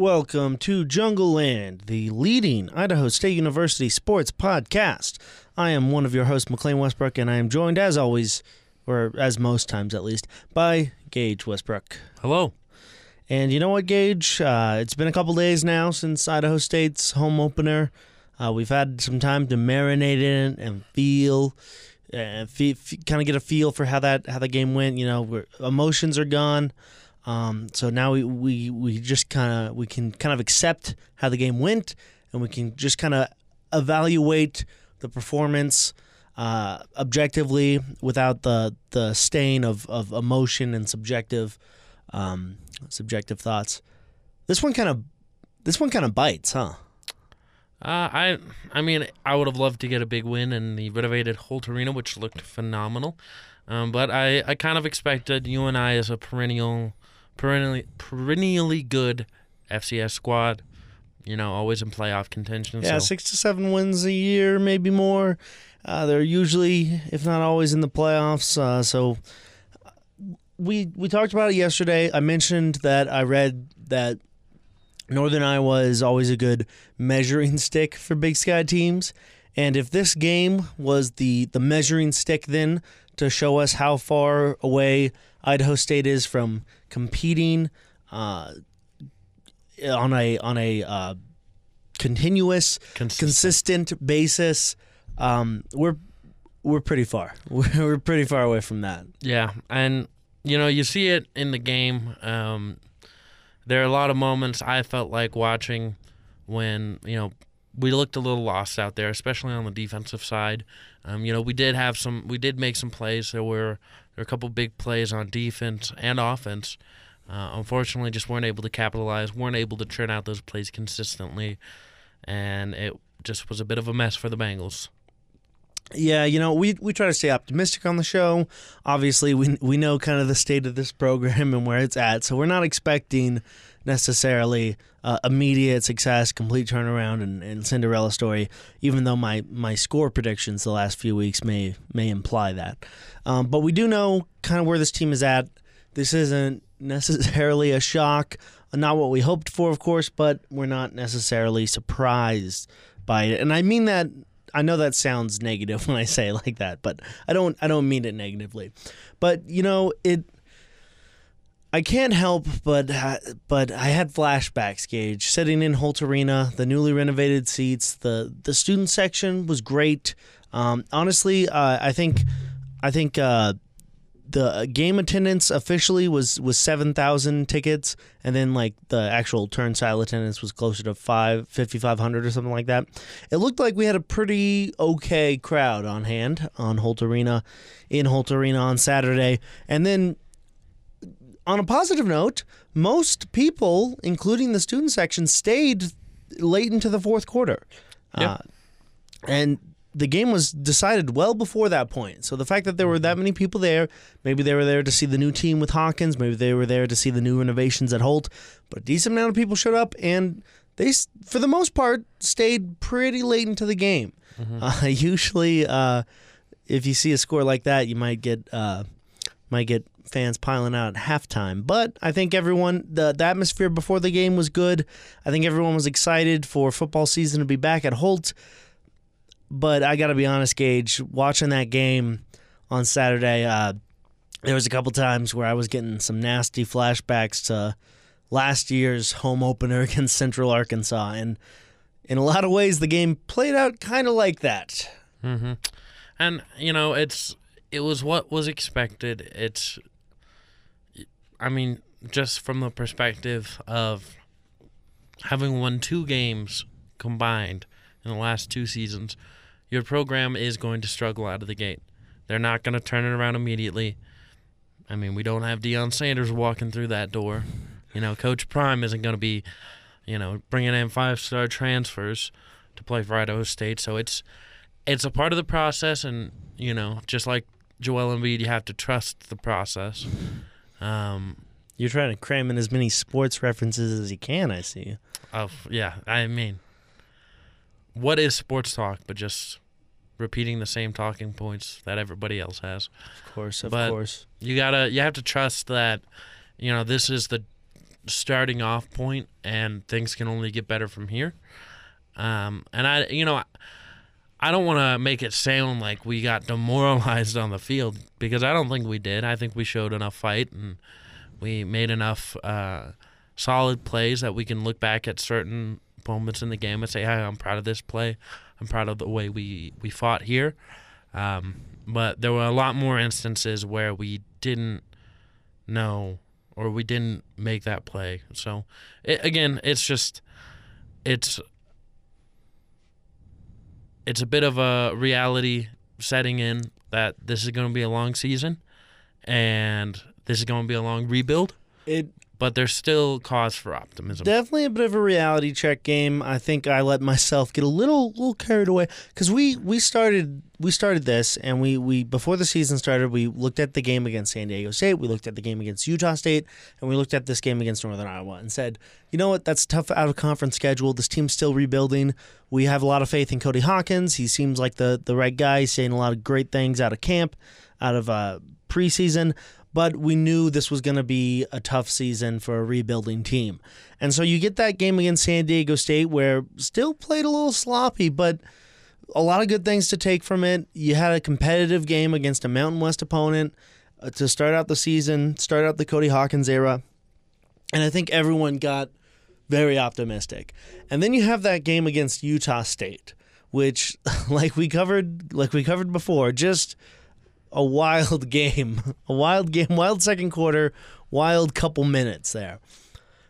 Welcome to Jungle Land, the leading Idaho State University sports podcast. I am one of your hosts, Maclane Westbrook, and I am joined, as always, or as most times at least, by Gage Westbrook. Hello. And you know what, Gage? Uh, it's been a couple days now since Idaho State's home opener. Uh, we've had some time to marinate in it and feel, uh, fe- f- kind of get a feel for how that how the game went. You know, we're, emotions are gone. Um, so now we, we, we just kind of we can kind of accept how the game went, and we can just kind of evaluate the performance uh, objectively without the the stain of, of emotion and subjective um, subjective thoughts. This one kind of this one kind of bites, huh? Uh, I I mean, I would have loved to get a big win in the renovated Holt Arena, which looked phenomenal. Um, but I, I kind of expected UNI as a perennial, perennially perennially good FCS squad. You know, always in playoff contention. Yeah, so. six to seven wins a year, maybe more. Uh, they're usually, if not always, in the playoffs. Uh, so we we talked about it yesterday. I mentioned that I read that Northern Iowa is always a good measuring stick for Big Sky teams, and if this game was the the measuring stick, then to show us how far away Idaho State is from competing uh, on a on a uh, continuous, Consistent. consistent basis, um, we're we're pretty far. We're pretty far away from that. Yeah, and you know, you see it in the game. Um, there are a lot of moments I felt like watching when you know we looked a little lost out there, especially on the defensive side. Um, you know, we did have some, we did make some plays. There were there were a couple big plays on defense and offense. Uh, unfortunately, just weren't able to capitalize, weren't able to turn out those plays consistently, and it just was a bit of a mess for the Bengals. Yeah, you know, we we try to stay optimistic on the show. Obviously, we we know kind of the state of this program and where it's at, so we're not expecting necessarily uh, immediate success, complete turnaround, and, and Cinderella story. Even though my my score predictions the last few weeks may may imply that, um, but we do know kind of where this team is at. This isn't necessarily a shock, not what we hoped for, of course, but we're not necessarily surprised by it, and I mean that I know that sounds negative when I say it like that, but I don't I don't mean it negatively. But you know, it I can't help but but I had flashbacks, Gage, sitting in Holt Arena, the newly renovated seats, the the student section was great. Um, honestly, uh, I think I think uh, the game attendance officially was was 7,000 tickets and then like the actual turnstile attendance was closer to 5 5500 or something like that. It looked like we had a pretty okay crowd on hand on Holt Arena in Holt Arena on Saturday. And then on a positive note, most people including the student section stayed late into the fourth quarter. Uh, and the game was decided well before that point. So the fact that there were that many people there, maybe they were there to see the new team with Hawkins, maybe they were there to see the new renovations at Holt, but a decent amount of people showed up and they, for the most part, stayed pretty late into the game. Uh, usually, uh, if you see a score like that, you might get uh, might get fans piling out at halftime. But I think everyone, the, the atmosphere before the game was good. I think everyone was excited for football season to be back at Holt. But I got to be honest, Gage, watching that game on Saturday, uh, there was a couple times where I was getting some nasty flashbacks to last year's home opener against Central Arkansas. And in a lot of ways, the game played out kind of like that. Mm-hmm. And you know, it's it was what was expected. It's, I mean, just from the perspective of having won two games combined in the last two seasons, your program is going to struggle out of the gate. They're not going to turn it around immediately. I mean, we don't have Deion Sanders walking through that door. You know, Coach Prime isn't going to be, you know, bringing in five-star transfers to play for Idaho State. So it's it's a part of the process, and you know, just like Joel Embiid, you have to trust the process. Um, You're trying to cram in as many sports references as you can, I see. of yeah, I mean, what is sports talk but just repeating the same talking points that everybody else has? Of course, of But- course. You gotta, you have to trust that, you know, this is the starting off point, and things can only get better from here. Um, and I, you know, I don't want to make it sound like we got demoralized on the field because I don't think we did. I think we showed enough fight and we made enough uh, solid plays that we can look back at certain moments in the game and say, "Hey, I'm proud of this play. I'm proud of the way we we fought here." Um, but there were a lot more instances where we didn't know or we didn't make that play. So, it, again, it's just it's it's a bit of a reality setting in that this is going to be a long season and this is going to be a long rebuild. It but there's still cause for optimism. Definitely a bit of a reality check game. I think I let myself get a little little carried away because we we started we started this and we we before the season started we looked at the game against San Diego State, we looked at the game against Utah State, and we looked at this game against Northern Iowa and said, you know what, that's tough out of conference schedule. This team's still rebuilding. We have a lot of faith in Cody Hawkins. He seems like the the right guy. He's saying a lot of great things out of camp, out of uh, preseason but we knew this was going to be a tough season for a rebuilding team. And so you get that game against San Diego State where still played a little sloppy, but a lot of good things to take from it. You had a competitive game against a Mountain West opponent uh, to start out the season, start out the Cody Hawkins era. And I think everyone got very optimistic. And then you have that game against Utah State, which like we covered like we covered before, just a wild game, a wild game, wild second quarter, wild couple minutes there.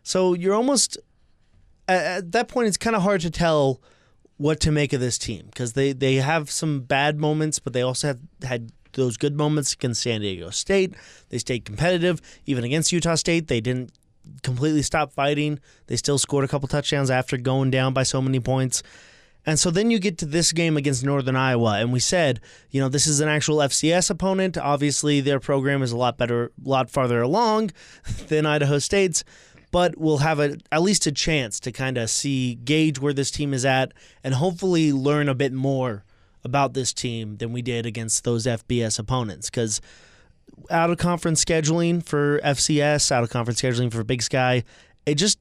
So you're almost at, that point. It's kind of hard to tell what to make of this team because they they have some bad moments, but they also have had those good moments against San Diego State. They stayed competitive even against Utah State. They didn't completely stop fighting. They still scored a couple touchdowns after going down by so many points. And so then you get to this game against Northern Iowa, and we said, you know, this is an actual FCS opponent. Obviously, their program is a lot better, a lot farther along than Idaho State's, but we'll have a, at least a chance to kind of see, gauge where this team is at, and hopefully learn a bit more about this team than we did against those FBS opponents. Because out of conference scheduling for FCS, out of conference scheduling for Big Sky, it just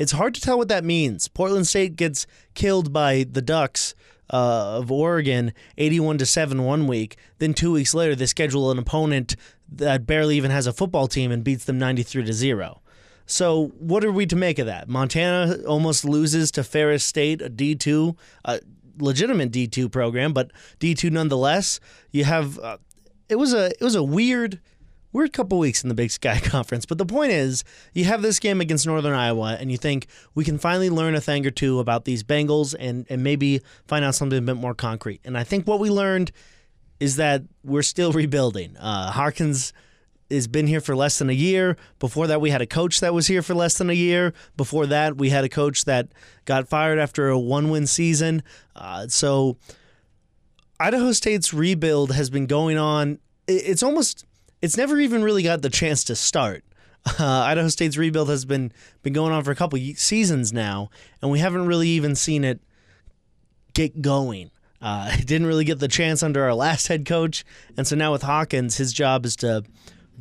it's hard to tell what that means. Portland State gets killed by the Ducks uh, of Oregon, 81 to 7 one week. Then 2 weeks later they schedule an opponent that barely even has a football team and beats them 93 to 0. So, what are we to make of that? Montana almost loses to Ferris State, a D2, a legitimate D2 program, but D2 nonetheless. You have uh, it was a it was a weird we're a couple weeks in the Big Sky Conference, but the point is, you have this game against Northern Iowa, and you think we can finally learn a thing or two about these Bengals and, and maybe find out something a bit more concrete. And I think what we learned is that we're still rebuilding. Uh, Hawkins has been here for less than a year. Before that, we had a coach that was here for less than a year. Before that, we had a coach that got fired after a one win season. Uh, so, Idaho State's rebuild has been going on. It's almost it's never even really got the chance to start. Uh, Idaho State's rebuild has been been going on for a couple seasons now, and we haven't really even seen it get going. Uh, it didn't really get the chance under our last head coach, and so now with Hawkins, his job is to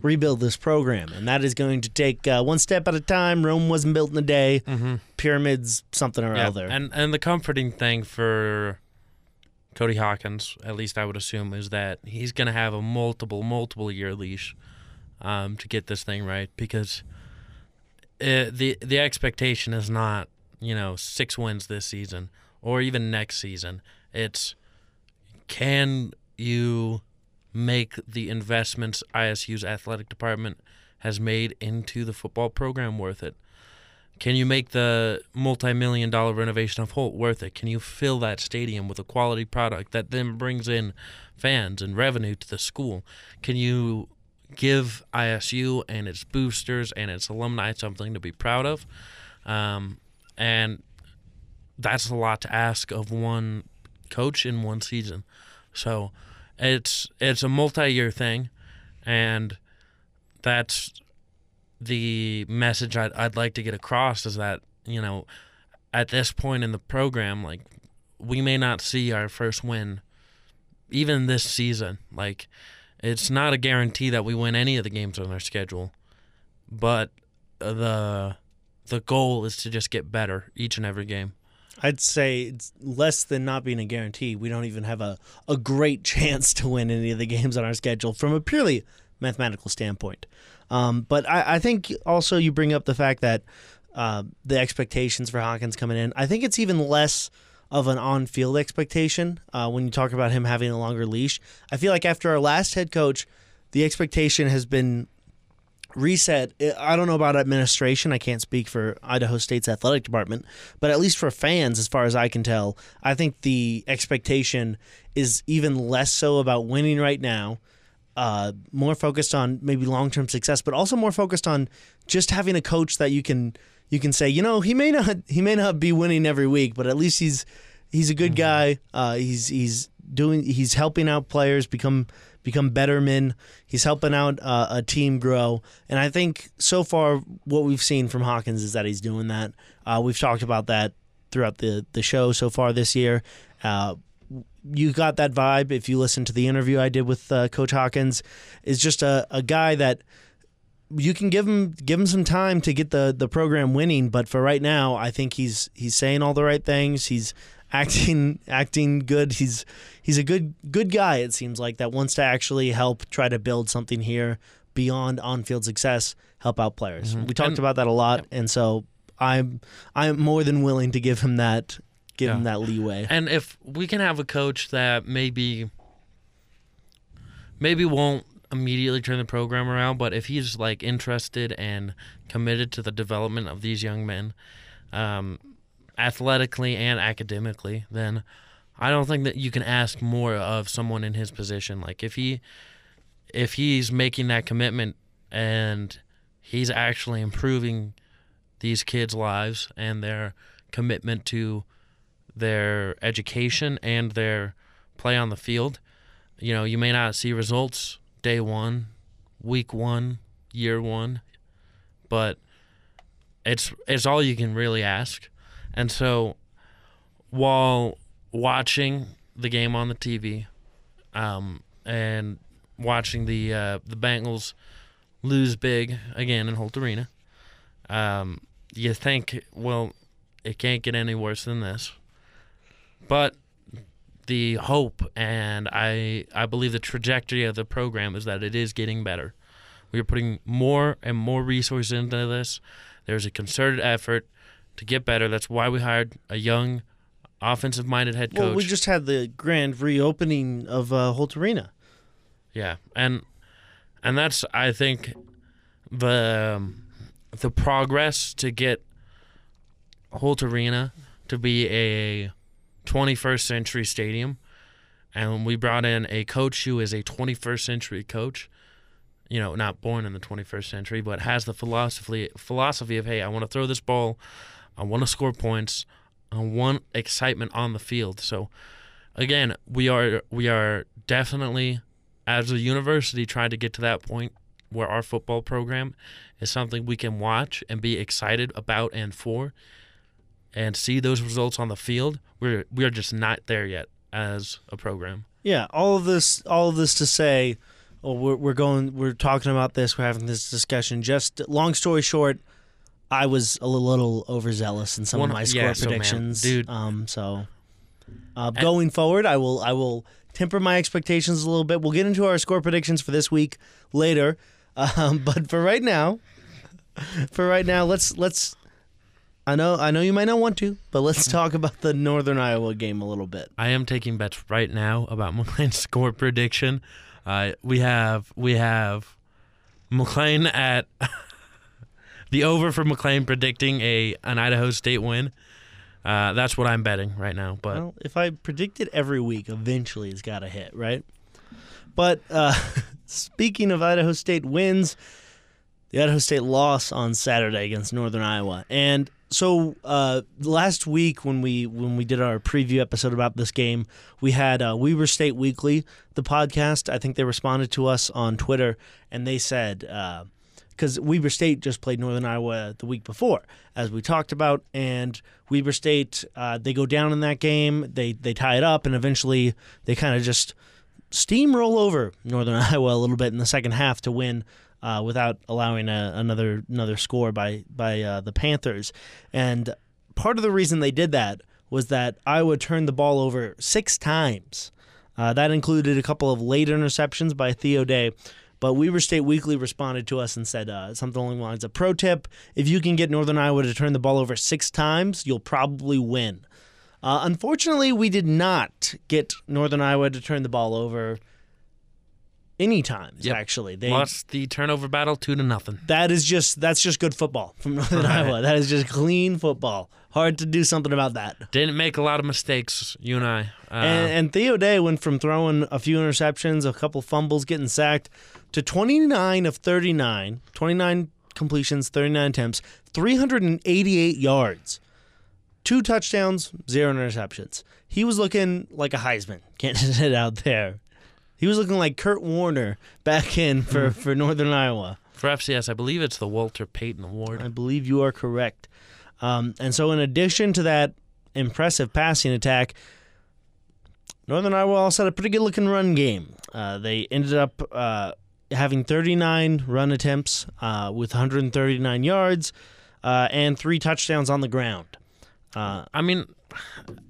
rebuild this program, and that is going to take uh, one step at a time. Rome wasn't built in a day. Mm-hmm. Pyramids, something or yeah, other. And and the comforting thing for Cody Hawkins, at least I would assume, is that he's going to have a multiple, multiple year leash um, to get this thing right because it, the the expectation is not you know six wins this season or even next season. It's can you make the investments ISU's athletic department has made into the football program worth it? Can you make the multi-million dollar renovation of Holt worth it? Can you fill that stadium with a quality product that then brings in fans and revenue to the school? Can you give ISU and its boosters and its alumni something to be proud of? Um, and that's a lot to ask of one coach in one season. So it's it's a multi-year thing, and that's the message I'd, I'd like to get across is that you know at this point in the program like we may not see our first win even this season like it's not a guarantee that we win any of the games on our schedule but the the goal is to just get better each and every game. I'd say it's less than not being a guarantee. We don't even have a, a great chance to win any of the games on our schedule from a purely mathematical standpoint. Um, but I, I, think also you bring up the fact that uh, the expectations for Hawkins coming in, I think it's even less of an on field expectation uh, when you talk about him having a longer leash. I feel like after our last head coach, the expectation has been reset. I don't know about administration. I can't speak for Idaho State's athletic department, but at least for fans, as far as I can tell, I think the expectation is even less so about winning right now. Uh, more focused on maybe long term success, but also more focused on just having a coach that you can you can say, you know, he may not he may not be winning every week, but at least he's he's a good mm-hmm. guy. Uh, he's he's doing he's helping out players become become better men. He's helping out uh, a team grow, and I think so far what we've seen from Hawkins is that he's doing that. Uh, we've talked about that throughout the the show so far this year. Uh, you got that vibe if you listen to the interview I did with uh, Coach Hawkins. Is just a, a guy that you can give him give him some time to get the the program winning, but for right now, I think he's he's saying all the right things. He's acting acting good. He's he's a good good guy. It seems like that wants to actually help try to build something here beyond on field success, help out players. Mm-hmm. We talked and, about that a lot, and so I'm I'm more than willing to give him that give yeah. him that leeway. And if we can have a coach that maybe maybe won't immediately turn the program around, but if he's like interested and committed to the development of these young men, um, athletically and academically, then I don't think that you can ask more of someone in his position. Like if he if he's making that commitment and he's actually improving these kids' lives and their commitment to their education and their play on the field, you know, you may not see results day 1, week 1, year 1, but it's it's all you can really ask. And so while watching the game on the TV um, and watching the uh, the Bengals lose big again in Holt Arena, um, you think, well, it can't get any worse than this. But the hope and I I believe the trajectory of the program is that it is getting better. We are putting more and more resources into this. There's a concerted effort to get better. That's why we hired a young, offensive minded head coach. Well, we just had the grand reopening of uh, Holt Arena. Yeah, and and that's I think the um, the progress to get Holt Arena to be a 21st century stadium, and we brought in a coach who is a 21st century coach. You know, not born in the 21st century, but has the philosophy philosophy of hey, I want to throw this ball I want to score points. I want excitement on the field. So again, we are we are definitely as a university trying to get to that point where our football program is something we can watch and be excited about and for and see those results on the field. We're we are just not there yet as a program. Yeah, all of this all of this to say well, we're, we're going we're talking about this, we're having this discussion. Just long story short, I was a little overzealous in some One, of my score yeah, predictions, so man, dude. Um, so uh, going forward, I will I will temper my expectations a little bit. We'll get into our score predictions for this week later, um, but for right now, for right now, let's let's. I know I know you might not want to, but let's talk about the Northern Iowa game a little bit. I am taking bets right now about Maclane's score prediction. Uh, we have we have Maclane at the over for McLean predicting a an Idaho State win. Uh, that's what I'm betting right now. But well, if I predict it every week, eventually it's got to hit, right? But uh, speaking of Idaho State wins, the Idaho State loss on Saturday against Northern Iowa, and so uh, last week when we when we did our preview episode about this game, we had uh, Weber State Weekly, the podcast. I think they responded to us on Twitter, and they said. Uh, because Weber State just played Northern Iowa the week before, as we talked about, and Weber State uh, they go down in that game, they they tie it up, and eventually they kind of just steamroll over Northern Iowa a little bit in the second half to win uh, without allowing a, another another score by by uh, the Panthers. And part of the reason they did that was that Iowa turned the ball over six times. Uh, that included a couple of late interceptions by Theo Day. But Weber State Weekly responded to us and said uh, something along the lines of Pro tip if you can get Northern Iowa to turn the ball over six times, you'll probably win. Uh, unfortunately, we did not get Northern Iowa to turn the ball over any times. Yep. Actually, they Lost the turnover battle two to nothing. that is just that's just good football from Northern Right. Iowa. That is just clean football. Hard to do something about that. Didn't make a lot of mistakes, UNI. Uh, and, and Theo Day went from throwing a few interceptions, a couple fumbles, getting sacked, to 29 of 39, 29 completions, 39 attempts, 388 yards, two touchdowns, zero interceptions. He was looking like a Heisman candidate out there. He was looking like Kurt Warner back in for, for Northern Iowa. for FCS, I believe it's the Walter Payton Award. I believe you are correct. Um, and so, in addition to that impressive passing attack, Northern Iowa also had a pretty good looking run game. Uh, they ended up uh, having 39 run attempts uh, with 139 yards uh, and three touchdowns on the ground. Uh, I mean,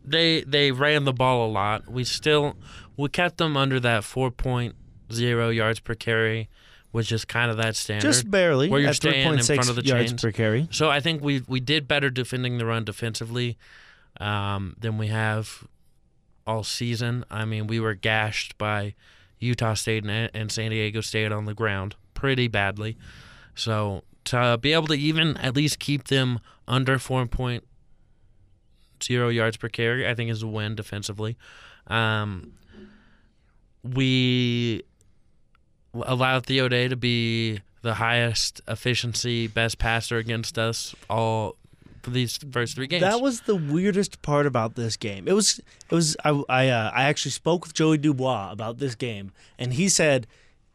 they they ran the ball a lot. We still we kept them under that 4.0 yards per carry, which is kind of that standard. just barely Where you're staying in 3.6 front of the yards chains. per carry. So I think we we did better defending the run defensively um, than we have all season. I mean, we were gashed by Utah State and, and San Diego State on the ground pretty badly. So to be able to even at least keep them under 4.0 yards per carry, I think is a win defensively. Um, we allowed Theo Day to be the highest efficiency, best passer against us all for these first three games. That was the weirdest part about this game. It was it was I I, uh, I actually spoke with Joey Dubois about this game, and he said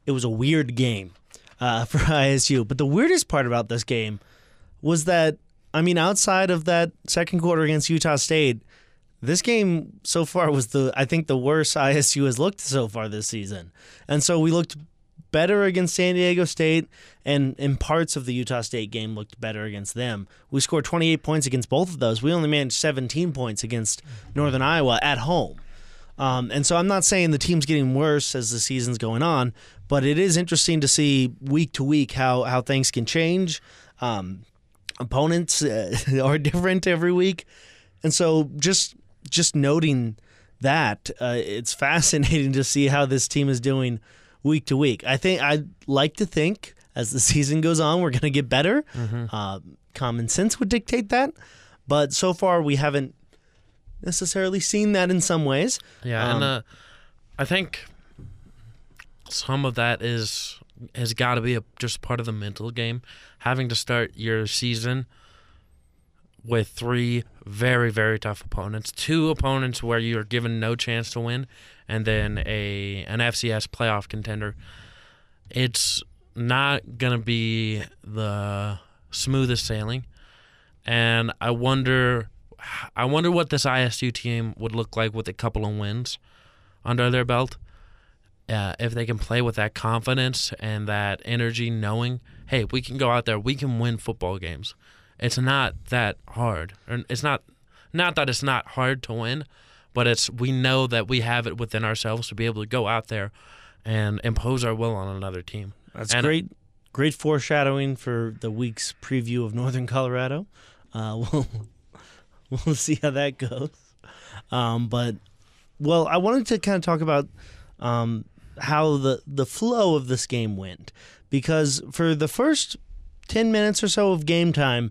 it was a weird game uh, for ISU. But the weirdest part about this game was that I mean, outside of that second quarter against Utah State, this game so far was the I think the worst ISU has looked so far this season, and so we looked better against San Diego State, and in parts of the Utah State game looked better against them. We scored 28 points against both of those. We only managed 17 points against Northern Iowa at home. Um, and so I'm not saying the team's getting worse as the season's going on, but it is interesting to see week to week how how things can change. Um, opponents uh, are different every week, and so just just noting that uh, it's fascinating to see how this team is doing week to week. I think I'd like to think as the season goes on, we're going to get better. Uh, common sense would dictate that, but so far we haven't necessarily seen that in some ways. Yeah, Um, and uh, I think some of that is has got to be a, just part of the mental game. Having to start your season with three very very tough opponents, two opponents where you're given no chance to win, and then a an FCS playoff contender. It's not gonna be the smoothest sailing, and I wonder I wonder what this ISU team would look like with a couple of wins under their belt. Uh, if they can play with that confidence and that energy, knowing, hey, we can go out there, we can win football games. It's not that hard, or it's not not that it's not hard to win, but it's we know that we have it within ourselves to be able to go out there and impose our will on another team. That's And- great. Great foreshadowing for the week's preview of Northern Colorado. Uh, we'll we'll see how that goes. Um, but well, I wanted to kind of talk about um, how the the flow of this game went because for the first ten minutes or so of game time,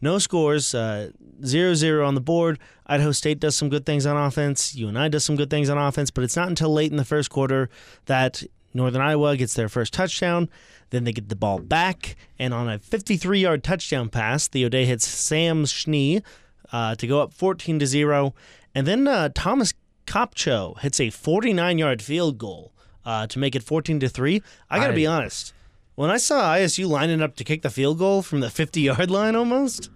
no scores, uh, zero zero on the board. Idaho State does some good things on offense. UNI does some good things on offense, but it's not until late in the first quarter that Northern Iowa gets their first touchdown. Then they get the ball back, and on a 53 yard touchdown pass, Theo Day hits Sam Schnee uh, to go up 14 to 0. And then uh, Thomas Kopcho hits a 49 yard field goal uh, to make it 14 to 3. I got to be honest. When I saw ISU lining up to kick the field goal from the 50 yard line almost,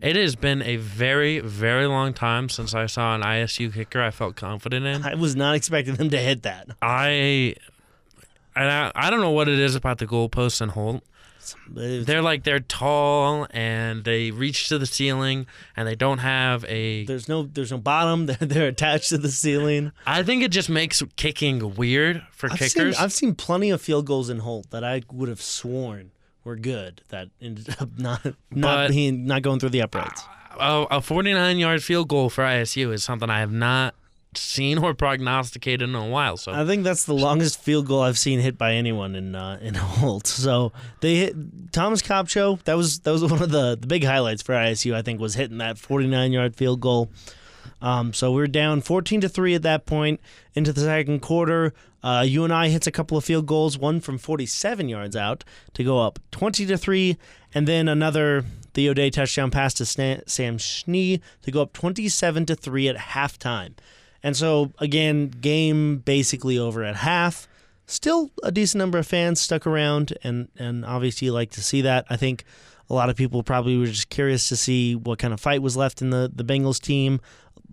It has been a very, very long time since I saw an ISU kicker I felt confident in. I was not expecting them to hit that. I And I, I don't know what it is about the goalposts and Holt. They're like they're tall and they reach to the ceiling and they don't have a. There's no there's no bottom. They're, they're attached to the ceiling. I think it just makes kicking weird for I've kickers. Seen, I've seen plenty of field goals in Holt that I would have sworn were good that ended up not not But- being not going through the uprights. a, a 49 yard field goal for ISU is something I have not seen or prognosticated in a while. So I think that's the longest field goal I've seen hit by anyone in uh, in Holt. So they hit Thomas Copcho. That was that was one of the, the big highlights for ISU. I think was hitting that 49 yard field goal. Um, so we're down 14 to three at that point into the second quarter. Uh, UNI hits a couple of field goals, one from 47 yards out to go up 20 to three, and then another Theo Day touchdown pass to Sam Schnee to go up 27 to three at halftime. And so again, game basically over at half. Still a decent number of fans stuck around, and and obviously you like to see that. I think a lot of people probably were just curious to see what kind of fight was left in the the Bengals team.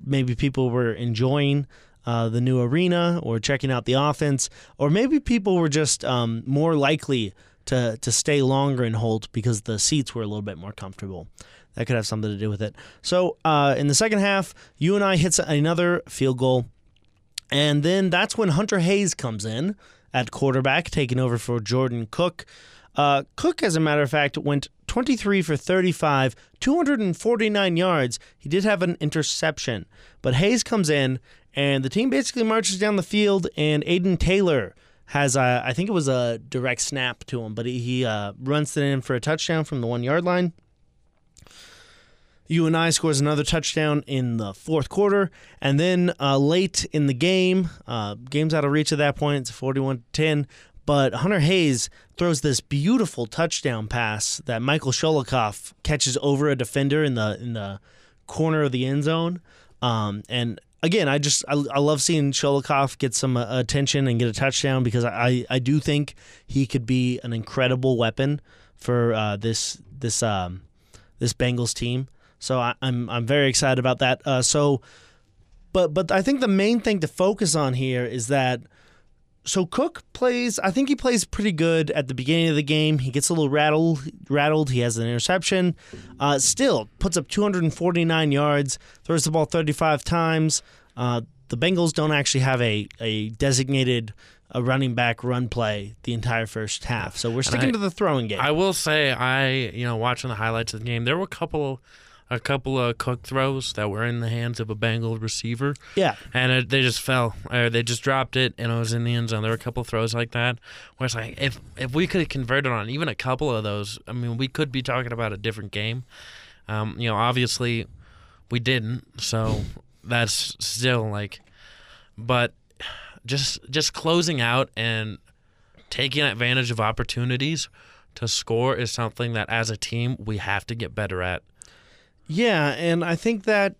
Maybe people were enjoying uh, the new arena or checking out the offense, or maybe people were just um, more likely to to stay longer in Holt because the seats were a little bit more comfortable. That could have something to do with it. So uh, in the second half, UNI hits another field goal. And then that's when Hunter Hayes comes in at quarterback, taking over for Jordan Cook. Uh, Cook, as a matter of fact, went 23 for 35, 249 yards. He did have an interception, but Hayes comes in, and the team basically marches down the field, and Aiden Taylor has, a, I think it was a direct snap to him, but he, he uh, runs it in for a touchdown from the one yard line. UNI scores another touchdown in the fourth quarter, and then uh, late in the game, uh, game's out of reach at that point. It's 41 10. But Hunter Hayes throws this beautiful touchdown pass that Michael Sholikoff catches over a defender in the in the corner of the end zone. Um, and again, I just I, I love seeing Sholikoff get some uh, attention and get a touchdown because I, I do think he could be an incredible weapon for uh, this this um, this Bengals team. So I, I'm I'm very excited about that. Uh, so, but but I think the main thing to focus on here is that so Cook plays. I think he plays pretty good at the beginning of the game. He gets a little rattled. Rattled. He has an interception. Uh, still puts up 249 yards. Throws the ball 35 times. Uh, the Bengals don't actually have a a designated a running back run play the entire first half. So we're sticking I- to the throwing game. I will say, I you know, watching the highlights of the game, there were a couple, a couple of Cook throws that were in the hands of a Bengal receiver, yeah. and it, they just fell, or they just dropped it, and it was in the end zone. There were a couple of throws like that, where it's like, if if we could have converted on even a couple of those, I mean, we could be talking about a different game. Um, you know, obviously, we didn't, so that's still like, but just just closing out and taking advantage of opportunities to score is something that as a team we have to get better at. Yeah, and I think that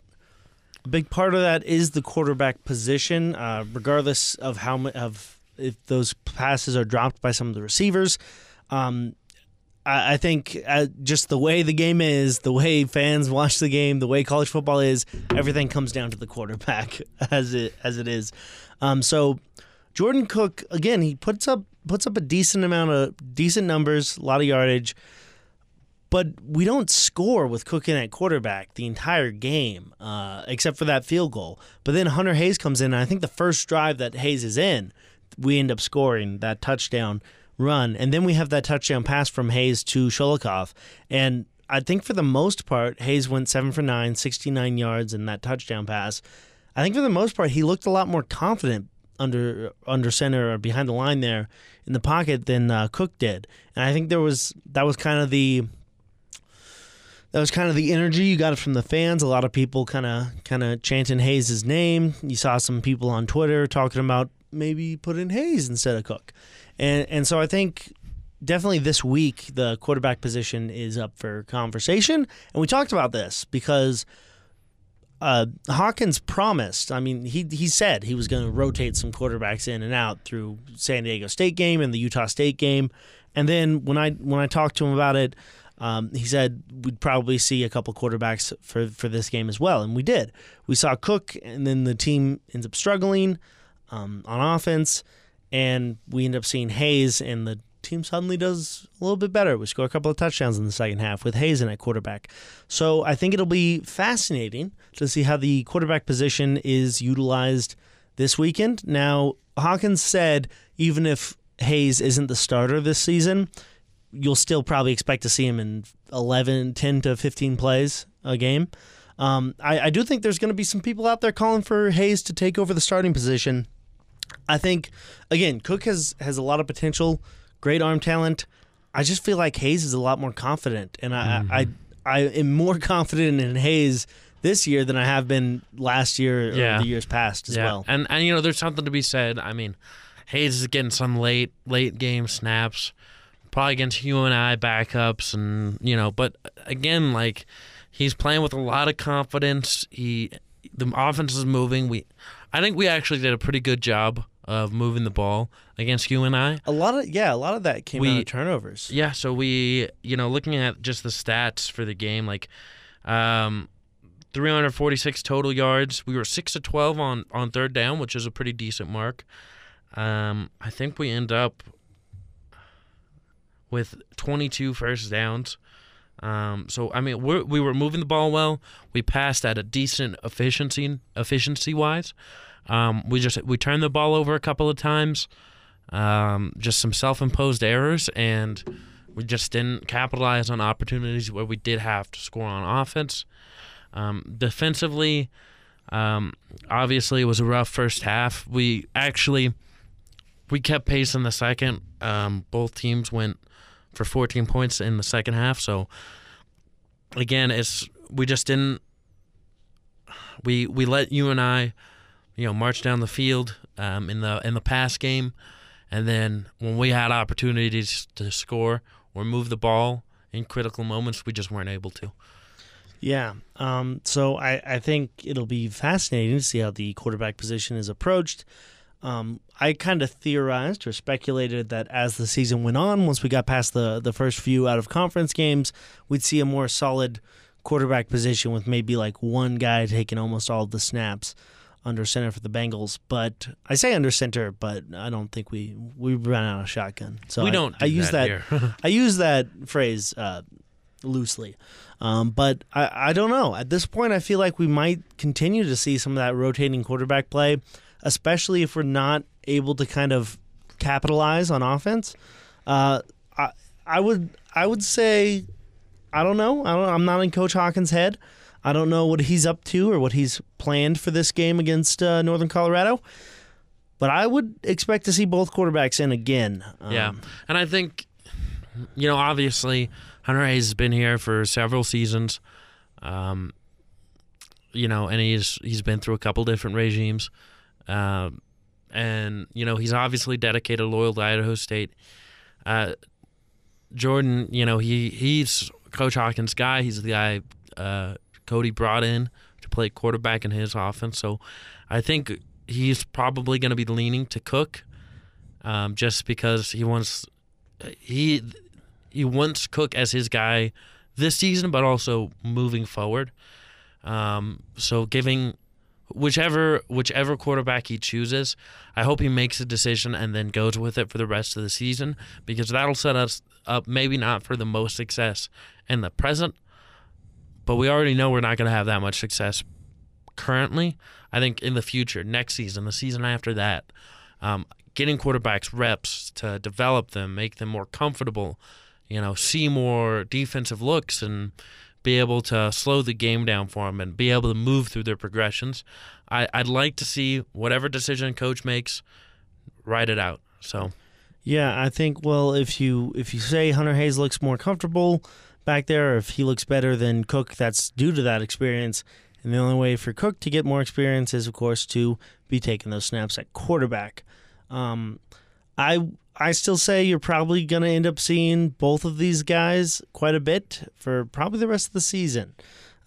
a big part of that is the quarterback position, uh, regardless of how of if those passes are dropped by some of the receivers. Um, I, I think uh, just the way the game is, the way fans watch the game, the way college football is, everything comes down to the quarterback as it as it is. Um, so Jordan Cook again, he puts up puts up a decent amount of decent numbers, a lot of yardage but we don't score with Cook in at quarterback the entire game, uh, except for that field goal. But then Hunter Hayes comes in, and I think the first drive that Hayes is in, we end up scoring that touchdown run, and then we have that touchdown pass from Hayes to Sholikoff, and I think for the most part, Hayes went seven for nine, 69 yards in that touchdown pass. I think for the most part, he looked a lot more confident under under center or behind the line there in the pocket than uh, Cook did, and I think there was that was kind of the that was kind of the energy you got it from the fans. A lot of people kind of kind of chanting Hayes' name. You saw some people on Twitter talking about maybe put in Hayes instead of Cook, and and so I think definitely this week the quarterback position is up for conversation, and we talked about this because. Uh, Hawkins promised. I mean, he he said he was going to rotate some quarterbacks in and out through San Diego State game and the Utah State game, and then when I when I talked to him about it, um, he said we'd probably see a couple quarterbacks for, for this game as well, and we did. We saw Cook, and then the team ends up struggling um, on offense, and we end up seeing Hayes, and the team suddenly does a little bit better. We score a couple of touchdowns in the second half with Hayes in at quarterback. So I think it'll be fascinating to see how the quarterback position is utilized this weekend. Now, Hawkins said even if Hayes isn't the starter this season, you'll still probably expect to see him in 11, 10 to 15 plays a game. Um, I, I do think there's going to be some people out there calling for Hayes to take over the starting position. I think, again, Cook has, has a lot of potential, great arm talent. I just feel like Hayes is a lot more confident, and I, mm-hmm. I, I am more confident in Hayes this year than I have been last year yeah. or the years past as yeah. well. And and you know, there's something to be said. I mean, Hayes is getting some late late game snaps, probably against UNI backups, and you know, but again, like he's playing with a lot of confidence. He the offense is moving. We, I think we actually did a pretty good job of moving the ball against UNI. A lot of yeah, a lot of that came we, out of turnovers. Yeah, so we you know looking at just the stats for the game, like. Um, 346 total yards. We were six to 12 on on third down, which is a pretty decent mark. Um, I think we end up with 22 first downs. Um, so I mean, we we were moving the ball well. We passed at a decent efficiency efficiency wise. Um, we just we turned the ball over a couple of times. Um, just some self-imposed errors, and we just didn't capitalize on opportunities where we did have to score on offense. Um, defensively, um, obviously, it was a rough first half. We actually we kept pace in the second. Um, both teams went for 14 points in the second half. So again, it's we just didn't we we let UNI, you know, march down the field um, in the in the pass game, and then when we had opportunities to score or move the ball in critical moments, we just weren't able to. Yeah. Um, so I, I think it'll be fascinating to see how the quarterback position is approached. Um, I kind of theorized or speculated that as the season went on, once we got past the the first few out of conference games, we'd see a more solid quarterback position with maybe like one guy taking almost all the snaps under center for the Bengals. But I say under center, but I don't think we we ran out of shotgun. So we don't. I, do I use that. that I use that phrase uh, loosely. Um, but I, I don't know. At this point, I feel like we might continue to see some of that rotating quarterback play especially if we're not able to kind of capitalize on offense. Uh, I I would I would say I don't know. I don't, I'm not in Coach Hawkins' head. I don't know what he's up to or what he's planned for this game against uh, Northern Colorado. But I would expect to see both quarterbacks in again. Um, yeah, and I think you know obviously Hunter Hayes has been here for several seasons. Um, you know, and he's he's been through a couple different regimes. Um, and you know he's obviously dedicated, loyal to Idaho State. Uh, Jordan, you know he he's Coach Hawkins' guy. He's the guy uh, Cody brought in to play quarterback in his offense. So I think he's probably going to be leaning to Cook, um, just because he wants he he wants Cook as his guy this season, but also moving forward. Um, so giving whichever whichever quarterback he chooses, I hope he makes a decision and then goes with it for the rest of the season because that'll set us up maybe not for the most success in the present, but we already know we're not going to have that much success currently. I think in the future, next season, the season after that, um, getting quarterbacks reps to develop them, make them more comfortable, you know, see more defensive looks and be able to slow the game down for them and be able to move through their progressions. I, I'd like to see whatever decision coach makes, write it out. So, yeah, I think well, if you if you say Hunter Hayes looks more comfortable back there, or if he looks better than Cook, that's due to that experience. And the only way for Cook to get more experience is, of course, to be taking those snaps at quarterback. Um, I I still say you're probably going to end up seeing both of these guys quite a bit for probably the rest of the season.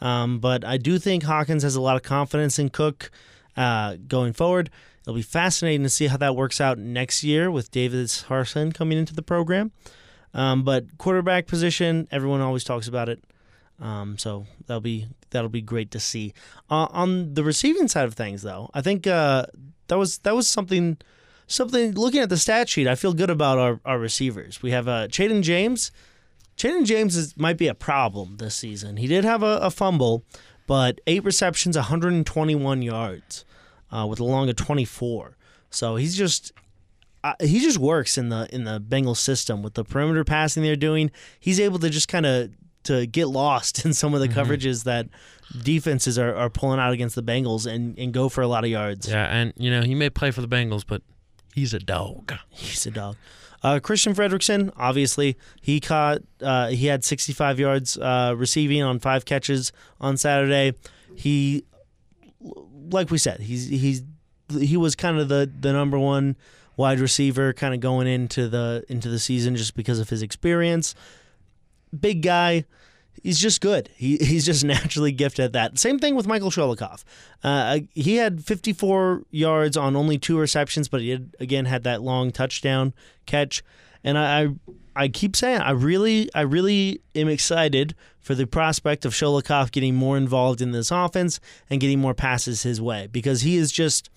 Um, but I do think Hawkins has a lot of confidence in Cook uh, going forward. It'll be fascinating to see how that works out next year with David Harsin coming into the program. Um, but quarterback position, everyone always talks about it. Um, so that'll be that'll be great to see. Uh, on the receiving side of things, though, I think uh, that was that was something something looking at the stat sheet, I feel good about our, our receivers. We have uh, Chaden James. Chaden James is, might be a problem this season. He did have a, a fumble, but eight receptions, 121 yards, uh, with a long of 24. So he's just uh, he just works in the in the Bengals system with the perimeter passing they're doing. He's able to just kind of to get lost in some of the mm-hmm. coverages that defenses are, are pulling out against the Bengals and, and go for a lot of yards. Yeah, and you know he may play for the Bengals, but he's a dog. He's a dog. Uh, Christian Fredrickson, obviously, he caught. Uh, he had 65 yards uh, receiving on five catches on Saturday. He, like we said, he's he's he was kind of the the number one wide receiver, kind of going into the into the season just because of his experience. Big guy. He's just good. He, he's just naturally gifted at that. Same thing with Michael Shulikov. Uh, he had 54 yards on only two receptions, but he had, again had that long touchdown catch. And I, I, I keep saying I really I really am excited for the prospect of Shulikov getting more involved in this offense and getting more passes his way because he is just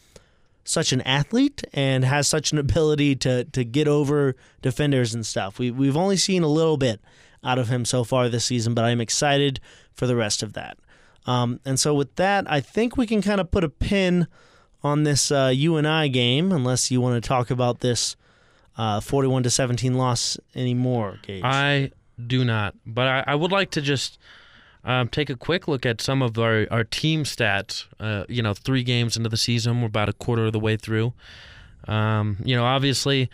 such an athlete and has such an ability to to get over defenders and stuff. We we've only seen a little bit out of him so far this season, but I'm excited for the rest of that. Um, and so with that, I think we can kind of put a pin on this uh, UNI game, unless you want to talk about this uh, 41 to 17 loss anymore. Gage. I do not, but I, I would like to just. Um, take a quick look at some of our, our team stats. Uh, you know, three games into the season, we're about a quarter of the way through. Um, you know, obviously,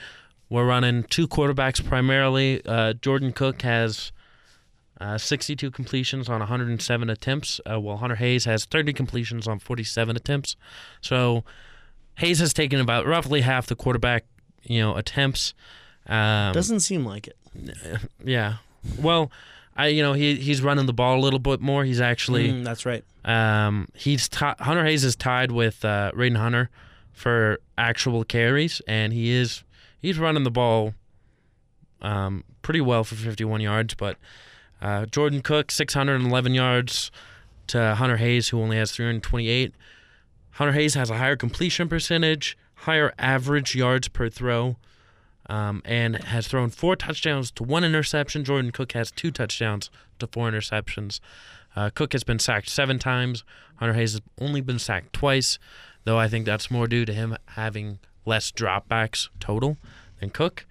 we're running two quarterbacks primarily. Uh, Jordan Cook has uh, 62 completions on 107 attempts, uh, while Hunter Hayes has 30 completions on 47 attempts. So Hayes has taken about roughly half the quarterback, you know, attempts. Um, Doesn't seem like it. Yeah. Well, I you know he he's running the ball a little bit more. He's actually mm, that's right. Um, he's t- Hunter Hayes is tied with uh, Raiden Hunter for actual carries, and he is he's running the ball um, pretty well for 51 yards. But uh, Jordan Cook, 611 yards to Hunter Hayes, who only has 328. Hunter Hayes has a higher completion percentage, higher average yards per throw, um, and has thrown four touchdowns to one interception. Jordan Cook has two touchdowns to four interceptions. Uh, Cook has been sacked seven times. Hunter Hayes has only been sacked twice, though I think that's more due to him having less dropbacks total than Cook.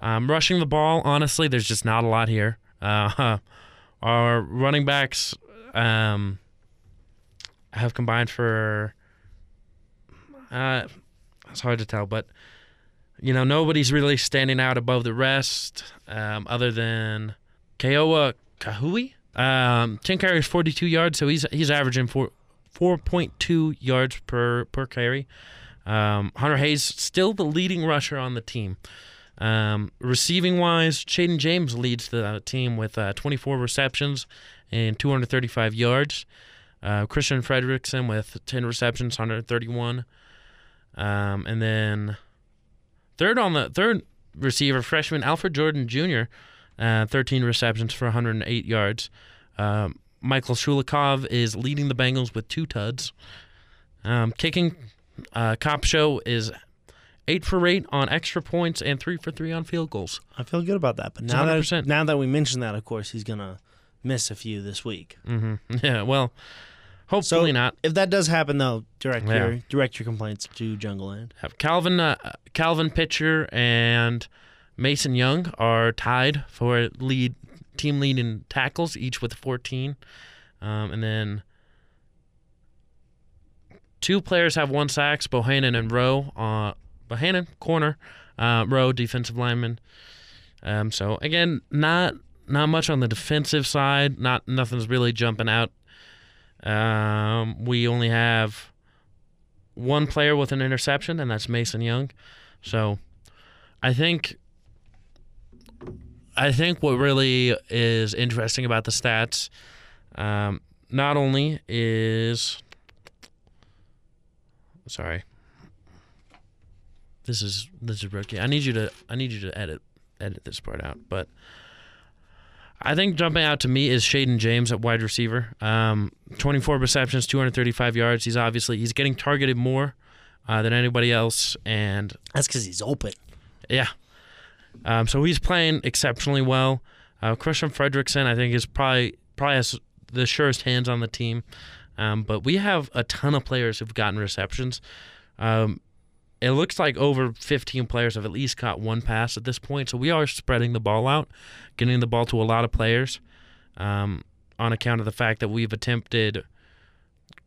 Um, rushing the ball, honestly, there's just not a lot here. Uh, our running backs um, have combined for. Uh, it's hard to tell, but you know nobody's really standing out above the rest, um, other than Keoa Kahui. Um, ten carries, forty-two yards, so he's he's averaging four four point two yards per per carry. Um, Hunter Hayes still the leading rusher on the team. Um, receiving wise, Chaden James leads the team with uh, 24 receptions and 235 yards. Uh, Christian Fredrickson with 10 receptions, 131. Um, and then third on the third receiver, freshman Alfred Jordan Jr., uh, 13 receptions for 108 yards. Um, Michael Shulikov is leading the Bengals with two tuds. Um, kicking uh, Cop Show is eight for eight on extra points and three for three on field goals. I feel good about that. But now that now that we mentioned that, of course, he's gonna miss a few this week. Mm-hmm. Yeah. Well, hopefully so not. If that does happen, though, direct yeah. your direct your complaints to Jungle Land. Have Calvin uh, Calvin Pitcher and Mason Young are tied for lead team lead in tackles, each with 14, um, and then Two players have one sacks, Bohannon and Rowe. Uh, Bohannon, corner, uh, Rowe, defensive lineman. Um, so again, not not much on the defensive side. Not nothing's really jumping out. Um, we only have one player with an interception, and that's Mason Young. So I think I think what really is interesting about the stats, um, not only is Sorry. This is this is rookie. I need you to I need you to edit edit this part out. But I think jumping out to me is Chaden James at wide receiver. Um, 24 receptions, 235 yards. He's obviously he's getting targeted more uh, than anybody else, and That's because he's open. yeah. Um, so he's playing exceptionally well. Uh, Christian Fredrickson, I think, is probably probably has the surest hands on the team. Um, but we have a ton of players who've gotten receptions. Um, it looks like over 15 players have at least caught one pass at this point. So we are spreading the ball out, getting the ball to a lot of players um, on account of the fact that we've attempted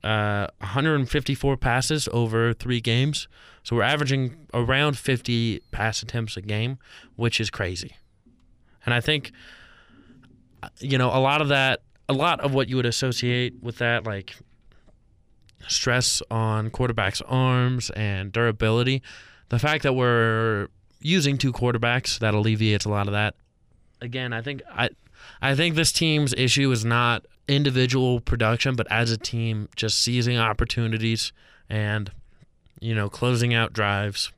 uh, 154 passes over three games. So we're averaging around 50 pass attempts a game, which is crazy. And I think, uh, you know, a lot of that, a lot of what you would associate with that, like stress on quarterbacks' arms and durability, the fact that we're using two quarterbacks that alleviates a lot of that. Again, I think I, I think this team's issue is not individual production, but as a team, just seizing opportunities and, you know, closing out drives.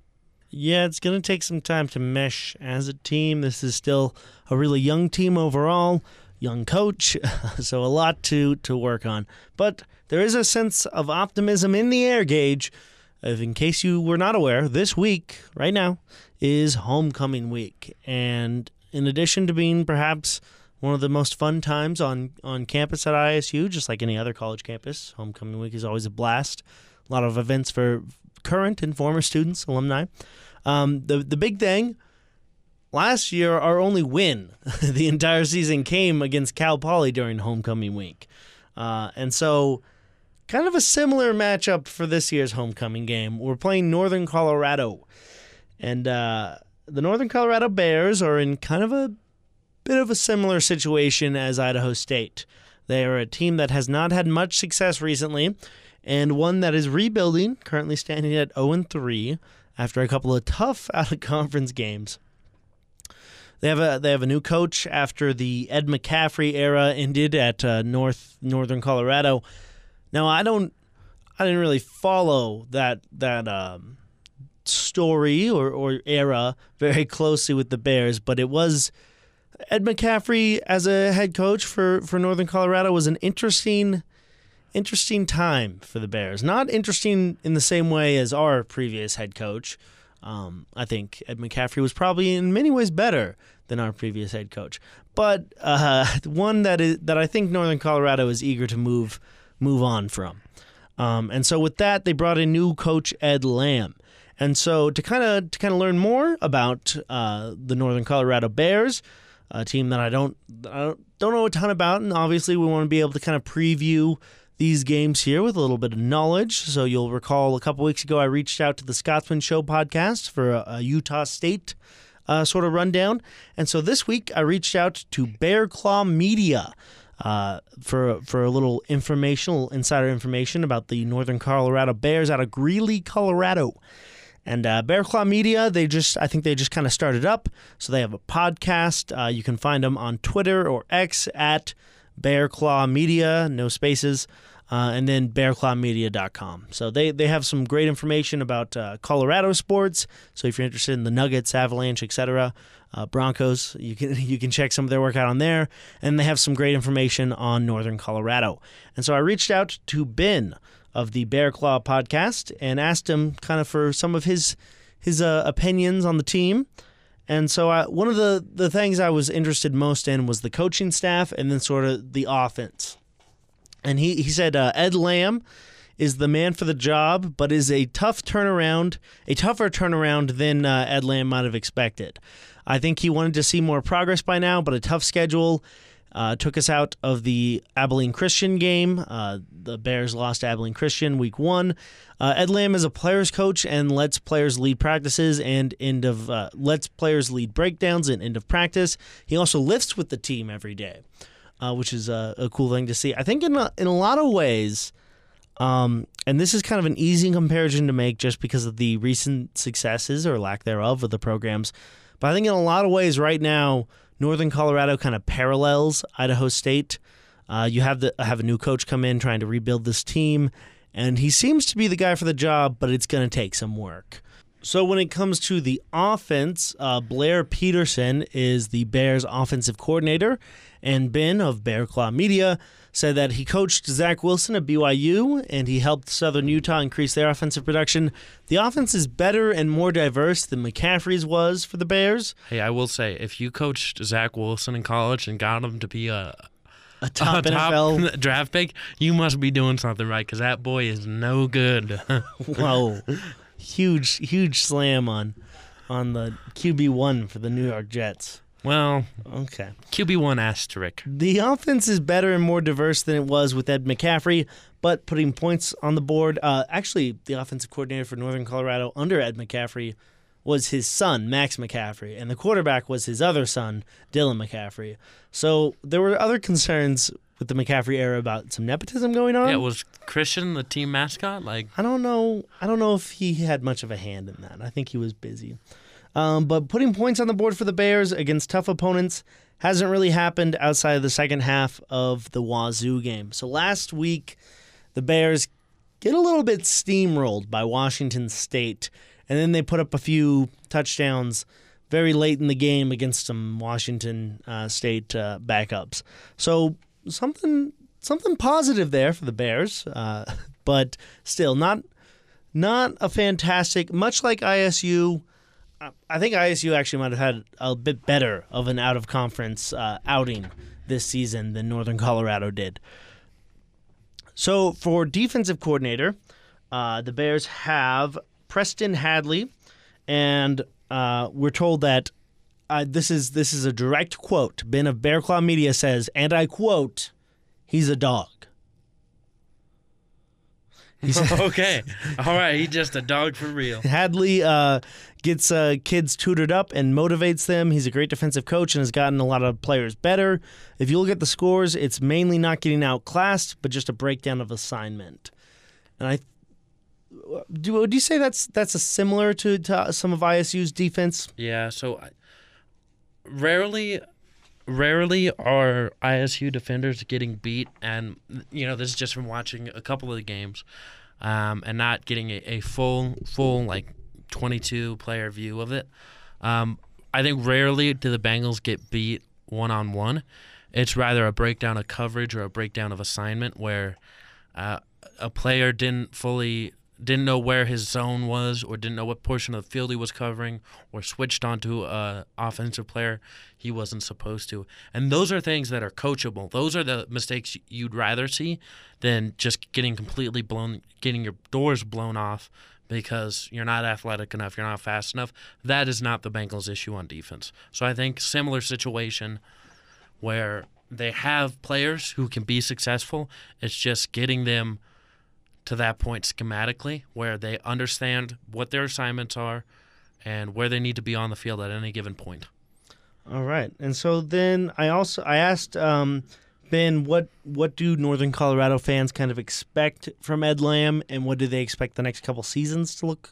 Yeah, it's going to take some time to mesh as a team. This is still a really young team overall, young coach, so a lot to to work on. But there is a sense of optimism in the air Gage. If in case you were not aware, this week, right now, is homecoming week. And in addition to being perhaps one of the most fun times on, on campus at ISU, just like any other college campus, homecoming week is always a blast. A lot of events for current and former students, alumni. Um, the the big thing last year, our only win the entire season came against Cal Poly during homecoming week, uh, and so kind of a similar matchup for this year's homecoming game. We're playing Northern Colorado, and uh, the Northern Colorado Bears are in kind of a bit of a similar situation as Idaho State. They are a team that has not had much success recently, and one that is rebuilding, currently standing at 0 3 after a couple of tough out of conference games. They have a they have a new coach after the Ed McCaffrey era ended at uh, North Northern Colorado. Now I don't I didn't really follow that that um, story or, or era very closely with the Bears, but it was Ed McCaffrey as a head coach for, for Northern Colorado was an interesting interesting time for the Bears. Not interesting in the same way as our previous head coach. Um, I think Ed McCaffrey was probably in many ways better than our previous head coach, but uh, one that is that I think Northern Colorado is eager to move move on from. Um, and so with that, they brought in new coach Ed Lamb. And so to kind of to kind of learn more about uh, the Northern Colorado Bears, a team that I don't I don't, don't know a ton about, and obviously we want to be able to kind of preview these games here with a little bit of knowledge. So you'll recall a couple weeks ago I reached out to the Scotsman Show podcast for a, a Utah State uh, sort of rundown, and so this week I reached out to Bear Claw Media. Uh, for for a little informational insider information about the Northern Colorado Bears out of Greeley, Colorado. And uh, Bear Claw Media, they just, I think they just kind of started up. So they have a podcast. Uh, you can find them on Twitter or X at Bear Claw Media, no spaces, uh, and then bearclawmedia.com. So they, they have some great information about uh, Colorado sports. So if you're interested in the Nuggets, Avalanche, etc., uh, Broncos, you can you can check some of their work out on there. And they have some great information on Northern Colorado. And so I reached out to Ben of the Bear Claw podcast and asked him kind of for some of his his uh, opinions on the team. And so I, one of the, the things I was interested most in was the coaching staff and then sort of the offense. And he, he said uh, Ed Lamb is the man for the job, but is a tough turnaround, a tougher turnaround than uh, Ed Lamb might have expected. I think he wanted to see more progress by now, but a tough schedule uh, took us out of the Abilene Christian game. Uh, the Bears lost Abilene Christian week one. Uh, Ed Lamb is a players coach and lets players lead practices and end of uh, lets players lead breakdowns and end of practice. He also lifts with the team every day, uh, which is a, a, cool thing to see. I think in a, in a lot of ways. Um, and this is kind of an easy comparison to make just because of the recent successes or lack thereof of the programs. But I think in a lot of ways right now, Northern Colorado kind of parallels Idaho State. Uh, you have the have a new coach come in trying to rebuild this team, and he seems to be the guy for the job, but it's going to take some work. So when it comes to the offense, uh, Blair Peterson is the Bears' offensive coordinator, and Ben of Bear Claw Media said that he coached Zach Wilson at BYU and he helped Southern Utah increase their offensive production. The offense is better and more diverse than McCaffrey's was for the Bears. Hey, I will say, if you coached Zach Wilson in college and got him to be a, A top, a NFL. draft pick, you must be doing something right because that boy is no good. Whoa, huge, huge slam on on the QB one for the New York Jets. well, Okay. QB one asterisk. The offense is better and more diverse than it was with Ed McCaffrey, but putting points on the board. Uh, actually, the offensive coordinator for Northern Colorado under Ed McCaffrey was his son, Max McCaffrey, and the quarterback was his other son, Dylan McCaffrey. So there were other concerns with the McCaffrey era about some nepotism going on. Yeah, it was Christian the team mascot? Like, I don't know. I don't know if he had much of a hand in that. I think he was busy. Um, but putting points on the board for the Bears against tough opponents hasn't really happened outside of the second half of the Wazoo game. So last week, the Bears get a little bit steamrolled by Washington State, and then they put up a few touchdowns very late in the game against some Washington uh, State uh, backups. So something something positive there for the Bears, uh, but still not not a fantastic. Much like ISU, I- I think ISU actually might have had a bit better of an out of conference uh, outing this season than Northern Colorado did. So for defensive coordinator, uh, the Bears have Preston Hadley, and uh, we're told that uh, this is this is a direct quote. Ben of Bear Claw Media says, and I quote, "He's a dog." He said, okay, all right, he's just a dog for real. Hadley uh, gets uh, kids tutored up and motivates them. He's a great defensive coach and has gotten a lot of players better. If you look at the scores, it's mainly not getting outclassed, but just a breakdown of assignment. And I do. Would you say that's that's a similar to, to some of ISU's defense? Yeah, so I, rarely, rarely are ISU defenders getting beat, and you know this is just from watching a couple of the games, um, and not getting a, a full, full like twenty-two player view of it. Um, I think rarely do the Bengals get beat one on one. It's rather a breakdown of coverage or a breakdown of assignment where uh, a player didn't fully didn't know where his zone was or didn't know what portion of the field he was covering or switched onto a offensive player he wasn't supposed to. And those are things that are coachable. Those are the mistakes you'd rather see than just getting completely blown getting your doors blown off because you're not athletic enough you're not fast enough. That is not the Bengals issue on defense. So i think similar situation where they have players who can be successful it's just getting them to that point schematically where they understand what their assignments are and where they need to be on the field at any given point. All right, and so then I also I asked um, Ben what what do Northern Colorado fans kind of expect from Ed Lamb, and what do they expect the next couple seasons to look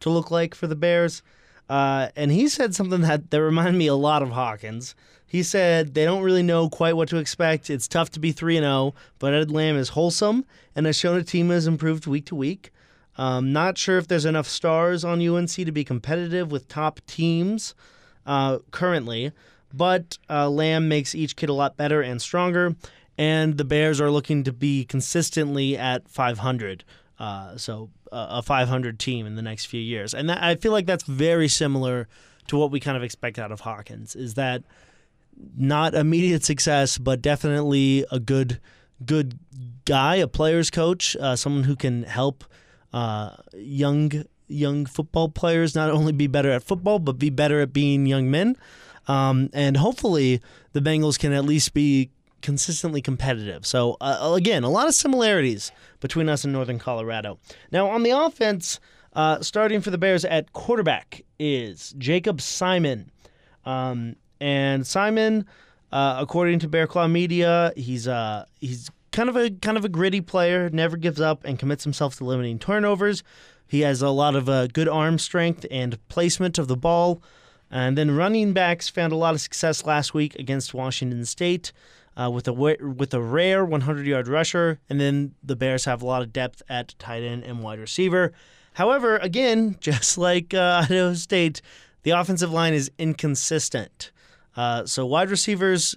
to look like for the Bears? Uh, and he said something that that reminded me a lot of Hawkins. He said they don't really know quite what to expect. It's tough to be three and zero, but Ed Lamb is wholesome and has shown a team has improved week to week. Um, not sure if there's enough stars on UNC to be competitive with top teams uh, currently, but uh, Lamb makes each kid a lot better and stronger, and the Bears are looking to be consistently at 500. Uh, so a 500 team in the next few years, and that, I feel like that's very similar to what we kind of expect out of Hawkins. Is that not immediate success, but definitely a good good guy, a player's coach, uh, someone who can help uh, young young football players not only be better at football but be better at being young men. Um, and hopefully the Bengals can at least be consistently competitive. So uh, again, a lot of similarities between us and Northern Colorado. Now on the offense, uh, starting for the Bears at quarterback is Jacob Sirmon. Um, and Sirmon, uh, according to Bear Claw Media, he's uh, he's kind of a kind of a gritty player, never gives up, and commits himself to limiting turnovers. He has a lot of uh, good arm strength and placement of the ball. And then running backs found a lot of success last week against Washington State uh, with a with a rare 100 yard rusher. And then the Bears have a lot of depth at tight end and wide receiver. However, again, just like uh, Idaho State, the offensive line is inconsistent. Uh, so wide receivers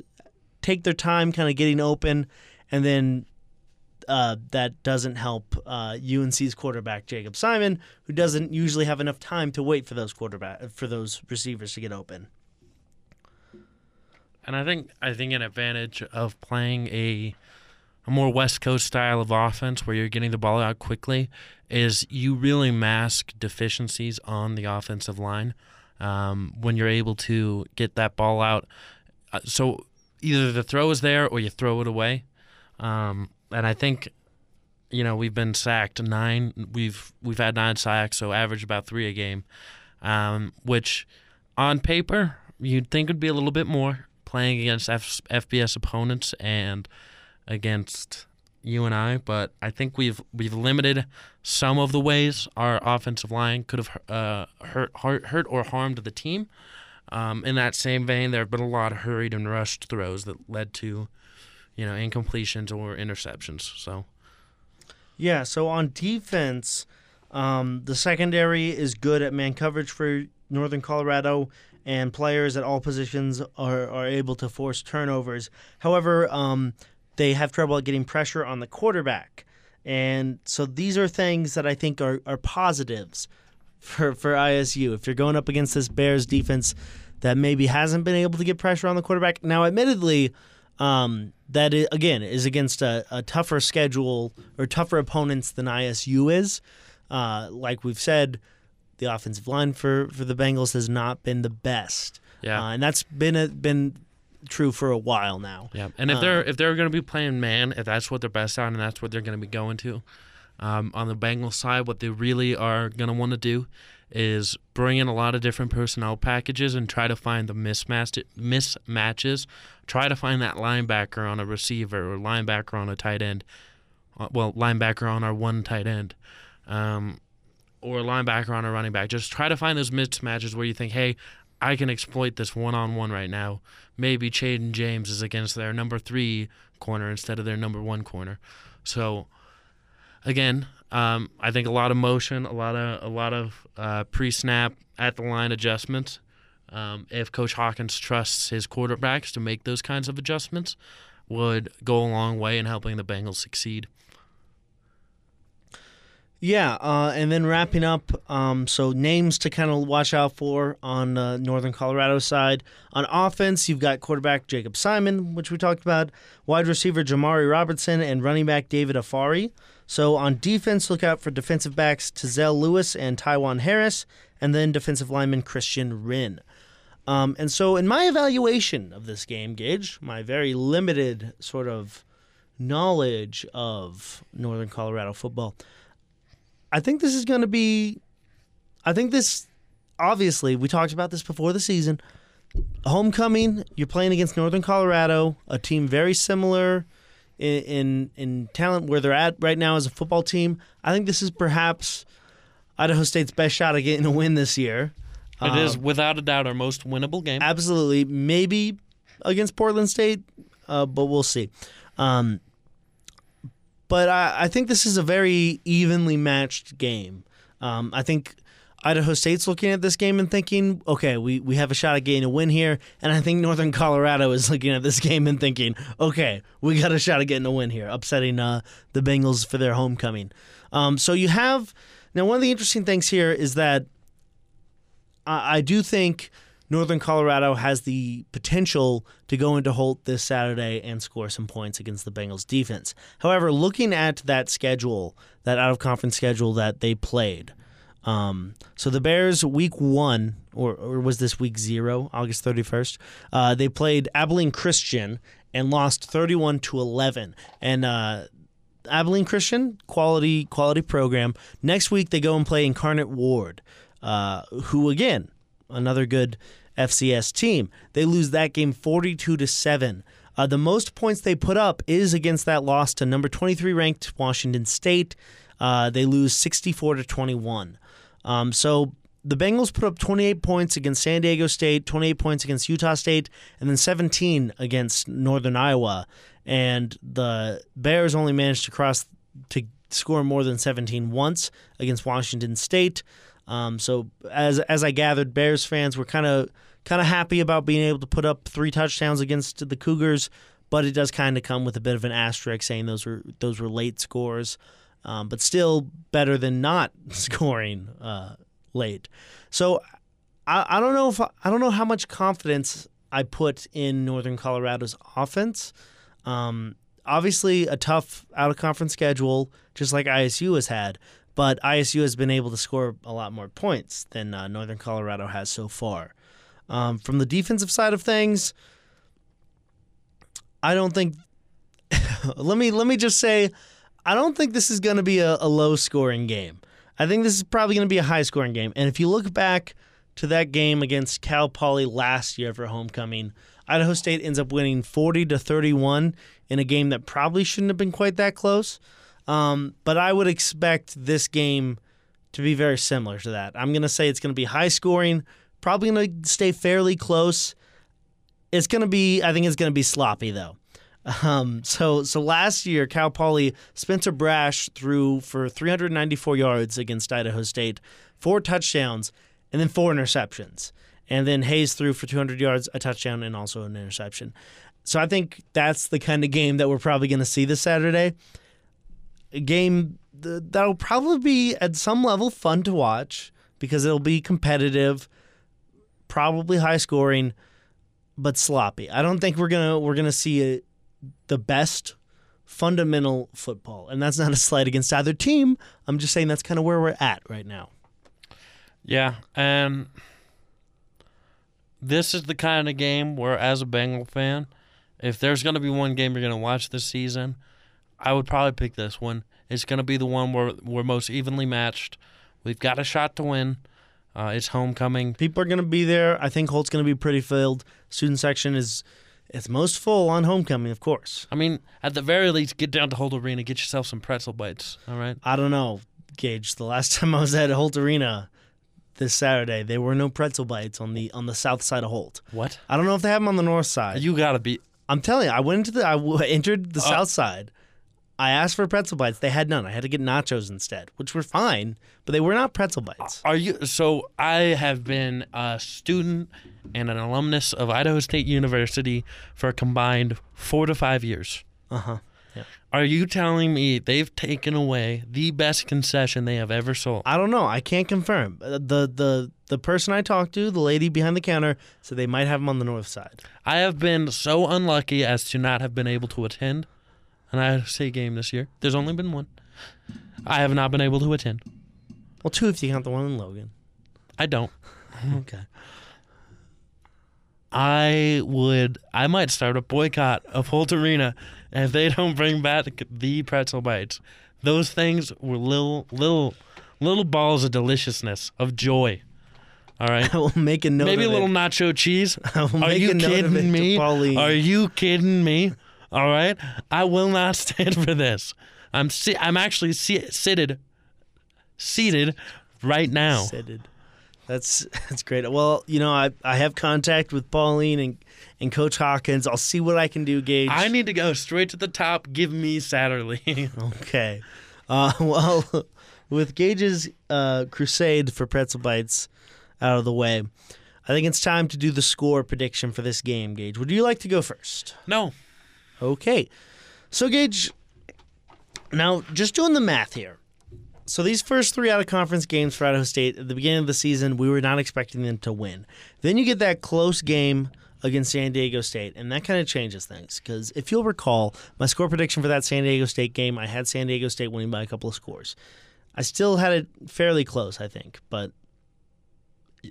take their time kind of getting open, and then uh, that doesn't help uh, UNC's quarterback Jacob Sirmon, who doesn't usually have enough time to wait for those quarterback for those receivers to get open. And I think I think an advantage of playing a a more West Coast style of offense where you're getting the ball out quickly is you really mask deficiencies on the offensive line um, when you're able to get that ball out. Uh, so either the throw is there or you throw it away. Um, and I think you know we've been sacked nine. We've we've had nine sacks, so average about three a game, um, which on paper you'd think would be a little bit more playing against F- FBS opponents and against UNI, but I think we've we've limited some of the ways our offensive line could have uh, hurt, hurt hurt or harmed the team. Um, in that same vein, there have been a lot of hurried and rushed throws that led to, you know, incompletions or interceptions. So, yeah. So on defense, um, the secondary is good at man coverage for Northern Colorado, and players at all positions are, are able to force turnovers. However, um, they have trouble getting pressure on the quarterback. And so these are things that I think are, are positives for, for ISU. If you're going up against this Bears defense that maybe hasn't been able to get pressure on the quarterback. Now, admittedly, um, that is, again is against a, a, tougher schedule or tougher opponents than ISU is. Uh, like we've said, the offensive line for, for the Bengals has not been the best. Yeah, uh, and that's been a, been true for a while now. Yeah, and if they're if they're going to be playing man, if that's what they're best at, and that's what they're going to be going to, um, on the Bengals side, what they really are going to want to do is bring in a lot of different personnel packages and try to find the mismatch mismatches. Try to find that linebacker on a receiver or linebacker on a tight end. Uh, Well, linebacker on our one tight end. Um, or a linebacker on a running back. Just try to find those mismatches where you think, hey, I can exploit this one on one right now. Maybe Chaden James is against their number three corner instead of their number one corner. So again, um, I think a lot of motion, a lot of a lot of uh, pre-snap at the line adjustments. Um, if Coach Hawkins trusts his quarterbacks to make those kinds of adjustments, would go a long way in helping the Bengals succeed. Yeah, uh, and then wrapping up, um, so names to kind of watch out for on uh, Northern Colorado side. On offense, you've got quarterback Jacob Sirmon, which we talked about, wide receiver Jamari Robertson, and running back David Afari. So on defense, look out for defensive backs Tazell Lewis and Taiwan Harris, and then defensive lineman Christian Wren. Um, and so, in my evaluation of this game, Gage, my very limited sort of knowledge of Northern Colorado football, I think this is going to be. I think this, obviously, we talked about this before the season. Homecoming, you're playing against Northern Colorado, a team very similar in, in in talent where they're at right now as a football team. I think this is perhaps Idaho State's best shot at getting a win this year. It is Um, without a doubt our most winnable game. absolutely maybe against Portland State, uh, but we'll see. Um, but I, I think this is a very evenly matched game. Um, I think Idaho State's looking at this game and thinking, okay, we, we have a shot at getting a win here. And I think Northern Colorado is looking at this game and thinking, okay, we got a shot at getting a win here, upsetting uh, the Bengals for their homecoming. Um, so you have now one of the interesting things here is that I, I do think Northern Colorado has the potential to go into Holt this Saturday and score some points against the Bengals defense. However, looking at that schedule, that out of conference schedule that they played, um, so the Bears week one, or, or was this week zero, August 31st, uh, they played Abilene Christian and lost 31 to 11. And uh, Abilene Christian, quality quality program. Next week they go and play Incarnate Word, uh, who again another good FCS team. They lose that game 42 to 7. Uh, the most points they put up is against that loss to number 23 ranked Washington State. Uh, they lose 64 to 21. Um, so the Bengals put up 28 points against San Diego State, 28 points against Utah State, and then 17 against Northern Iowa. And the Bears only managed to cross to score more than 17 once against Washington State. Um, so as as I gathered, Bears fans were kind of kind of happy about being able to put up three touchdowns against the Cougars, but it does kind of come with a bit of an asterisk saying those were those were late scores, um, but still better than not scoring uh, late. So I, I don't know if I don't know how much confidence I put in Northern Colorado's offense. Um, obviously, a tough out of conference schedule, just like ISU has had. But ISU has been able to score a lot more points than uh, Northern Colorado has so far. Um, from the defensive side of things, I don't think. let me let me just say, I don't think this is going to be a, a low scoring game. I think this is probably going to be a high scoring game. And if you look back to that game against Cal Poly last year for homecoming, Idaho State ends up winning 40 to 31 in a game that probably shouldn't have been quite that close. Um, but I would expect this game to be very similar to that. I'm going to say it's going to be high scoring, probably going to stay fairly close. It's going to be, I think it's going to be sloppy though. Um, so so last year, Cal Poly Spencer Brasch threw for 394 yards against Idaho State, four touchdowns, and then four interceptions. And then Hayes threw for 200 yards, a touchdown, and also an interception. So I think that's the kind of game that we're probably going to see this Saturday. Game that'll probably be at some level fun to watch because it'll be competitive, probably high scoring, but sloppy. I don't think we're gonna we're gonna see the best fundamental football, and that's not a slight against either team. I'm just saying that's kind of where we're at right now. Yeah, and this is the kind of game where, as a Bengal fan, if there's to be one game you're to watch this season, I would probably pick this one. It's going to be the one where we're most evenly matched. We've got a shot to win. Uh, it's homecoming. People are going to be there. I think Holt's going to be pretty filled. Student section is it's most full on homecoming, of course. I mean, at the very least, get down to Holt Arena, get yourself some pretzel bites. All right. I don't know, Gage. The last time I was at Holt Arena, this Saturday. There were no pretzel bites on the on the south side of Holt. What? I don't know if they have them on the north side. You gotta be. I'm telling you, I went into the I w- entered the uh, south side. I asked for pretzel bites. They had none. I had to get nachos instead, which were fine, but they were not pretzel bites. Are you? So I have been a student and an alumnus of Idaho State University for a combined four to five years. Uh huh. Yeah. Are you telling me they've taken away the best concession they have ever sold? I don't know. I can't confirm. Uh, the the the person I talked to, the lady behind the counter, said they might have them on the north side. I have been so unlucky as to not have been able to attend an State game this year. There's only been one. I have not been able to attend. Well, two if you count the one in Logan. I don't. okay. I would. I might start a boycott of Holt Arena if they don't bring back the pretzel bites. Those things were little, little, little balls of deliciousness, of joy. All right. I will make a note. Maybe a little it. nacho cheese. I will Are make you a note kidding of it me? Are you kidding me? All right. I will not stand for this. I'm si- I'm actually si- seated, seated right now. Seated. That's that's great. Well, you know, I I have contact with Pauline and and Coach Hawkins. I'll see what I can do, Gage. I need to go straight to the top. Give me Satterlee. okay. Uh, well, with Gage's uh, crusade for pretzel bites out of the way, I think it's time to do the score prediction for this game. Gage, would you like to go first? No. Okay. So, Gage, now just doing the math here so these first three out of conference games for Idaho State at the beginning of the season, we were not expecting them to win. Then you get that close game against San Diego State, and that kind of changes things. Because if you'll recall, my score prediction for that San Diego State game, I had San Diego State winning by a couple of scores. I still had it fairly close, I think, but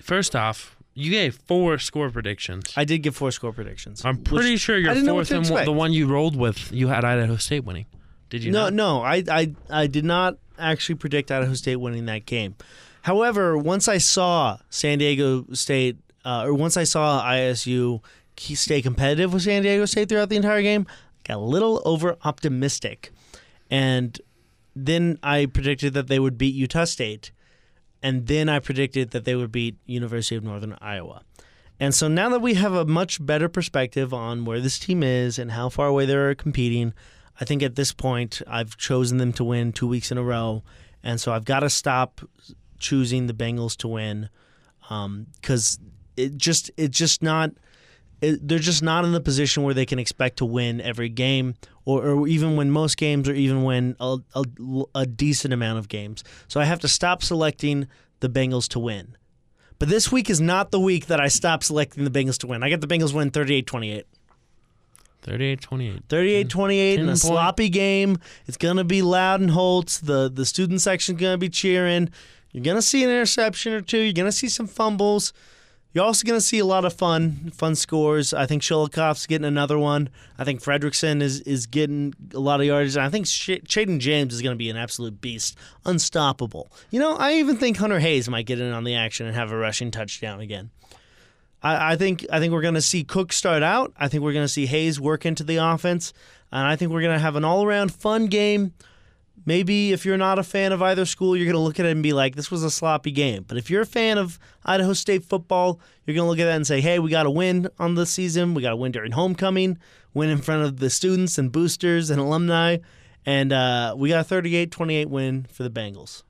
first off, you gave four score predictions. I did give four score predictions. I'm pretty which, sure your fourth and the one you rolled with, you had Idaho State winning. Did you? No, not? no, I, I, I did not actually predict Idaho State winning that game. However, once I saw San Diego State, uh, or once I saw ISU stay competitive with San Diego State throughout the entire game, I got a little over optimistic, and then I predicted that they would beat Utah State, and then I predicted that they would beat University of Northern Iowa. And so now that we have a much better perspective on where this team is and how far away they're competing, I think at this point I've chosen them to win two weeks in a row, and so I've got to stop choosing the Bengals to win um, because it just it's just not. It, they're just not in the position where they can expect to win every game, or, or even when most games, or even when a, a, a decent amount of games. So I have to stop selecting the Bengals to win. But this week is not the week that I stop selecting the Bengals to win. I get the Bengals win 38 28. 38 28. 38 28 in a point- sloppy game. It's going to be loud and Holtz. The, the student section's going to be cheering. You're going to see an interception or two. You're going to see some fumbles. You're also going to see a lot of fun, fun scores. I think Shulikov's getting another one. I think Fredrickson is is getting a lot of yards. And I think Sh- James is going to be an absolute beast, unstoppable. You know, I even think Hunter Hayes might get in on the action and have a rushing touchdown again. I, I think I think we're going to see Cook start out. I think we're going to see Hayes work into the offense, and I think we're going to have an all around fun game. Maybe if you're not a fan of either school, you're going to look at it and be like, "This was a sloppy game." But if you're a fan of Idaho State football, you're going to look at that and say, "Hey, we got to win on this season. We got to win during homecoming, win in front of the students and boosters and alumni, and uh, we got a 38-28 win for the Bengals."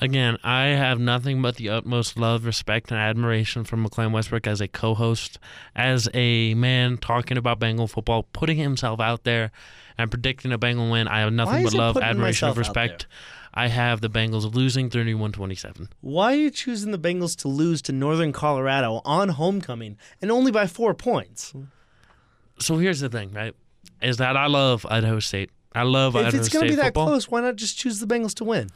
Again, I have nothing but the utmost love, respect, and admiration for Maclane Westbrook as a co host, as a man talking about Bengal football, putting himself out there and predicting a Bengal win. I have nothing but love, admiration, and respect. I have the Bengals losing 31 27. Why are you choosing the Bengals to lose to Northern Colorado on homecoming and only by four points? So here's the thing, right? Is that I love Idaho State. I love If Idaho State. If it's going to be that football. close, why not just choose the Bengals to win?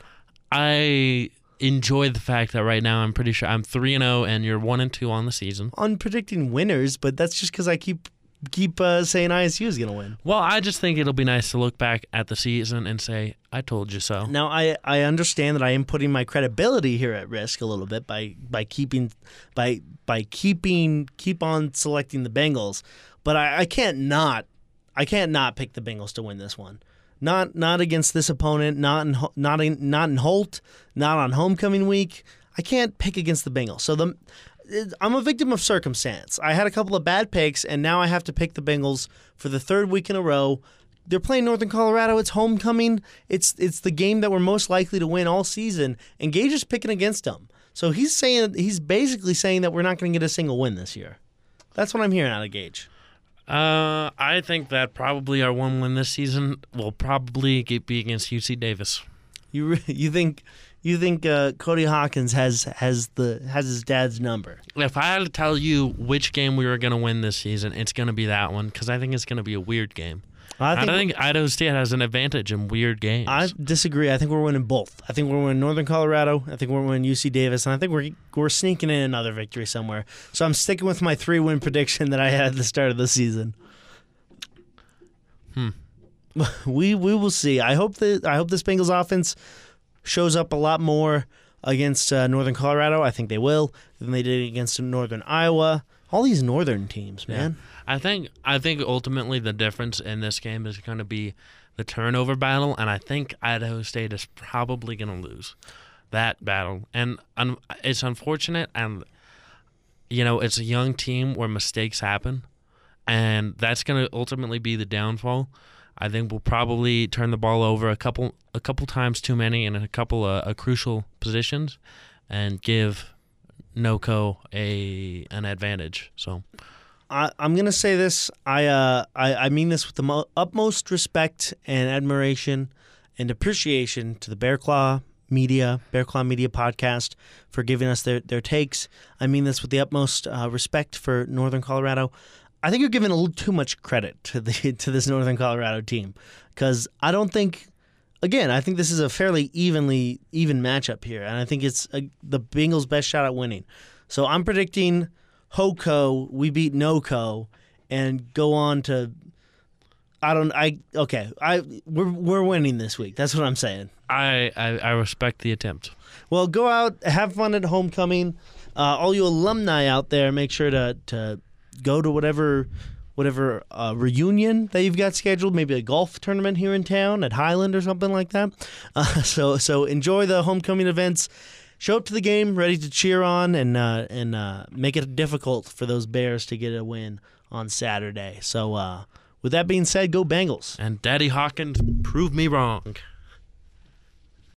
I enjoy the fact that right now I'm pretty sure I'm 3 and 0 and you're 1 and 2 on the season. On predicting winners, but that's just because I keep keep uh, saying ISU is going to win. Well, I just think it'll be nice to look back at the season and say, I told you so. Now I, I understand that I am putting my credibility here at risk a little bit by by keeping by by keeping keep on selecting the Bengals, but I, I can't not I can't not pick the Bengals to win this one. Not not against this opponent, not in not in not in Holt, not on homecoming week. I can't pick against the Bengals. So the I'm a victim of circumstance. I had a couple of bad picks, and now I have to pick the Bengals for the third week in a row. They're playing Northern Colorado. It's homecoming. It's it's the game that we're most likely to win all season, and Gage is picking against them. So he's saying he's basically saying that we're not going to get a single win this year. That's what I'm hearing out of Gage. Uh, I think that probably our one win this season will probably be against UC Davis. You you think you think uh, Cody Hawkins has has the has his dad's number? If I had to tell you which game we were going to win this season, it's going to be that one because I think it's going to be a weird game. I I, think, don't think Idaho State has an advantage in weird games. I disagree. I think we're winning both. I think we're winning Northern Colorado. I think we're winning UC Davis, and I think we're we're sneaking in another victory somewhere. So I'm sticking with my three win prediction that I had at the start of the season. Hmm. We we will see. I hope that I hope this Bengals offense shows up a lot more against uh, Northern Colorado. I think they will than they did against Northern Iowa. All these northern teams, man. I think I think ultimately the difference in this game is going to be the turnover battle, and I think Idaho State is probably going to lose that battle. And un- it's unfortunate, and you know it's a young team where mistakes happen, and that's going to ultimately be the downfall. I think we'll probably turn the ball over a couple a couple times too many in a couple of uh, crucial positions, and give NoCo a an advantage. So. I, I'm gonna say this. I uh, I, I mean this with the mo- utmost respect and admiration and appreciation to the Bear Claw Media, Bear Claw Media podcast for giving us their, their takes. I mean this with the utmost uh, respect for Northern Colorado. I think you're giving a little too much credit to the to this Northern Colorado team because I don't think. Again, I think this is a fairly evenly even matchup here, and I think it's uh the Bengals' best shot at winning. So I'm predicting Hoco, we beat NoCo, and go on to. I don't. I okay. I we're we're winning this week. That's what I'm saying. I, I, I respect the attempt. Well, go out, have fun at homecoming. Uh, all you alumni out there, make sure to to go to whatever whatever uh, reunion that you've got scheduled. Maybe a golf tournament here in town at Highland or something like that. Uh, so so enjoy the homecoming events. Show up to the game ready to cheer on and uh, and uh, make it difficult for those Bears to get a win on Saturday. So uh, With that being said, go Bengals. And Daddy Hawkins prove me wrong.